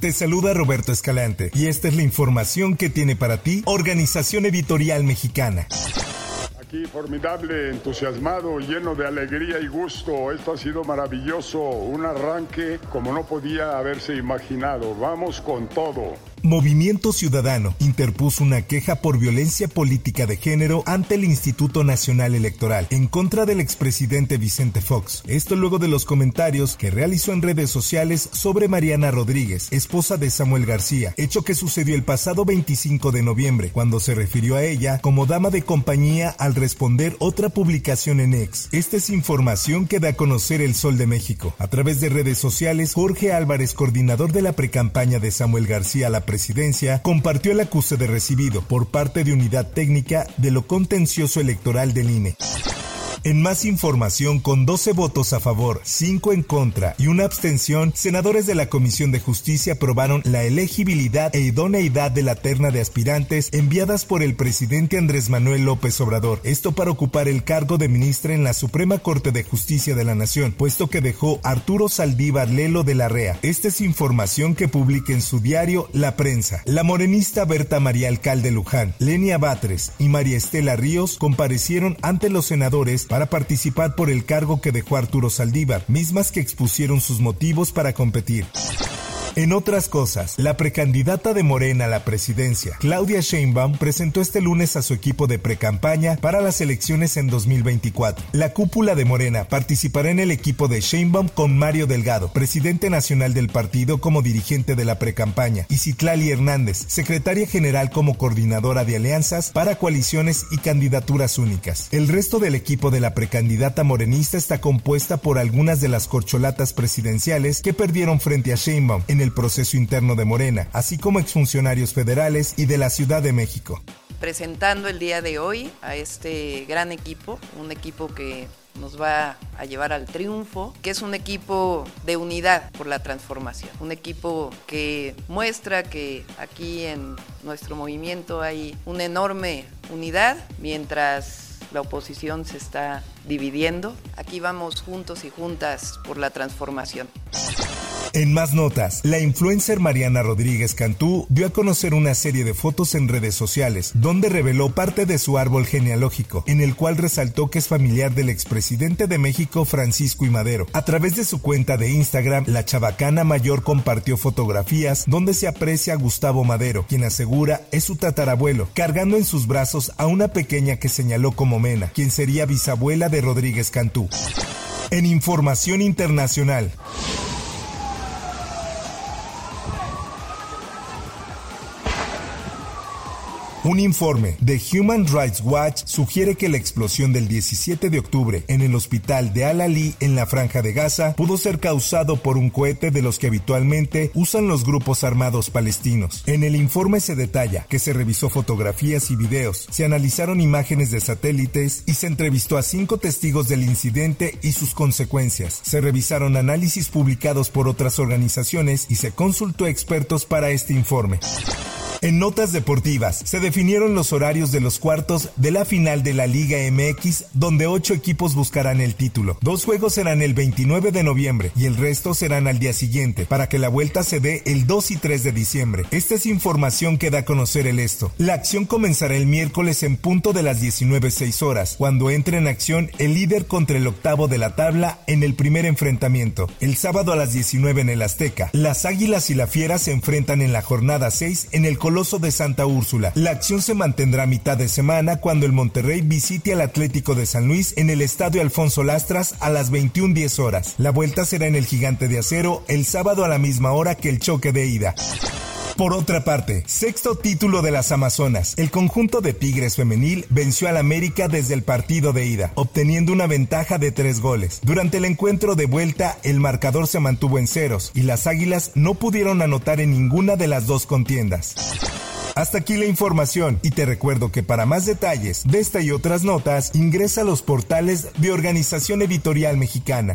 Te saluda Roberto Escalante y esta es la información que tiene para ti Organización Editorial Mexicana. Aquí formidable, entusiasmado, lleno de alegría y gusto. Esto ha sido maravilloso, un arranque como no podía haberse imaginado. Vamos con todo. Movimiento Ciudadano interpuso una queja por violencia política de género ante el Instituto Nacional Electoral en contra del expresidente Vicente Fox. Esto luego de los comentarios que realizó en redes sociales sobre Mariana Rodríguez, esposa de Samuel García, hecho que sucedió el pasado 25 de noviembre, cuando se refirió a ella como dama de compañía al responder otra publicación en ex. Esta es información que da a conocer el Sol de México. A través de redes sociales, Jorge Álvarez, coordinador de la precampaña de Samuel García la presidencia, compartió el acuse de recibido por parte de Unidad Técnica de lo Contencioso Electoral del INE. En más información, con 12 votos a favor, 5 en contra y una abstención, senadores de la Comisión de Justicia aprobaron la elegibilidad e idoneidad de la terna de aspirantes enviadas por el presidente Andrés Manuel López Obrador. Esto para ocupar el cargo de ministra en la Suprema Corte de Justicia de la Nación, puesto que dejó Arturo Saldívar Lelo de la REA. Esta es información que publica en su diario La Prensa. La morenista Berta María Alcalde Luján, Lenia Batres y María Estela Ríos comparecieron ante los senadores para participar por el cargo que dejó Arturo Saldívar, mismas que expusieron sus motivos para competir. En otras cosas, la precandidata de Morena a la presidencia, Claudia Sheinbaum, presentó este lunes a su equipo de precampaña para las elecciones en 2024. La cúpula de Morena participará en el equipo de Sheinbaum con Mario Delgado, presidente nacional del partido como dirigente de la precampaña, y Citlali Hernández, secretaria general como coordinadora de alianzas para coaliciones y candidaturas únicas. El resto del equipo de la precandidata morenista está compuesta por algunas de las corcholatas presidenciales que perdieron frente a Sheinbaum en el proceso interno de Morena, así como exfuncionarios federales y de la Ciudad de México. Presentando el día de hoy a este gran equipo, un equipo que nos va a llevar al triunfo, que es un equipo de unidad por la transformación, un equipo que muestra que aquí en nuestro movimiento hay una enorme unidad, mientras la oposición se está dividiendo. Aquí vamos juntos y juntas por la transformación. En más notas, la influencer Mariana Rodríguez Cantú dio a conocer una serie de fotos en redes sociales, donde reveló parte de su árbol genealógico, en el cual resaltó que es familiar del expresidente de México Francisco y Madero. A través de su cuenta de Instagram, la chabacana mayor compartió fotografías donde se aprecia a Gustavo Madero, quien asegura es su tatarabuelo, cargando en sus brazos a una pequeña que señaló como Mena, quien sería bisabuela de Rodríguez Cantú. En información internacional, Un informe de Human Rights Watch sugiere que la explosión del 17 de octubre en el hospital de Al-Ali en la franja de Gaza pudo ser causado por un cohete de los que habitualmente usan los grupos armados palestinos. En el informe se detalla que se revisó fotografías y videos, se analizaron imágenes de satélites y se entrevistó a cinco testigos del incidente y sus consecuencias. Se revisaron análisis publicados por otras organizaciones y se consultó a expertos para este informe. En notas deportivas, se definieron los horarios de los cuartos de la final de la Liga MX, donde ocho equipos buscarán el título. Dos juegos serán el 29 de noviembre y el resto serán al día siguiente, para que la vuelta se dé el 2 y 3 de diciembre. Esta es información que da a conocer el esto. La acción comenzará el miércoles en punto de las 19.06 horas, cuando entre en acción el líder contra el octavo de la tabla en el primer enfrentamiento. El sábado a las 19 en el Azteca, las Águilas y la Fiera se enfrentan en la jornada 6 en el De Santa Úrsula. La acción se mantendrá a mitad de semana cuando el Monterrey visite al Atlético de San Luis en el Estadio Alfonso Lastras a las 21.10 horas. La vuelta será en el Gigante de Acero el sábado a la misma hora que el choque de ida. Por otra parte, sexto título de las Amazonas, el conjunto de Tigres femenil venció al América desde el partido de ida, obteniendo una ventaja de tres goles. Durante el encuentro de vuelta, el marcador se mantuvo en ceros y las Águilas no pudieron anotar en ninguna de las dos contiendas. Hasta aquí la información y te recuerdo que para más detalles de esta y otras notas ingresa a los portales de Organización Editorial Mexicana.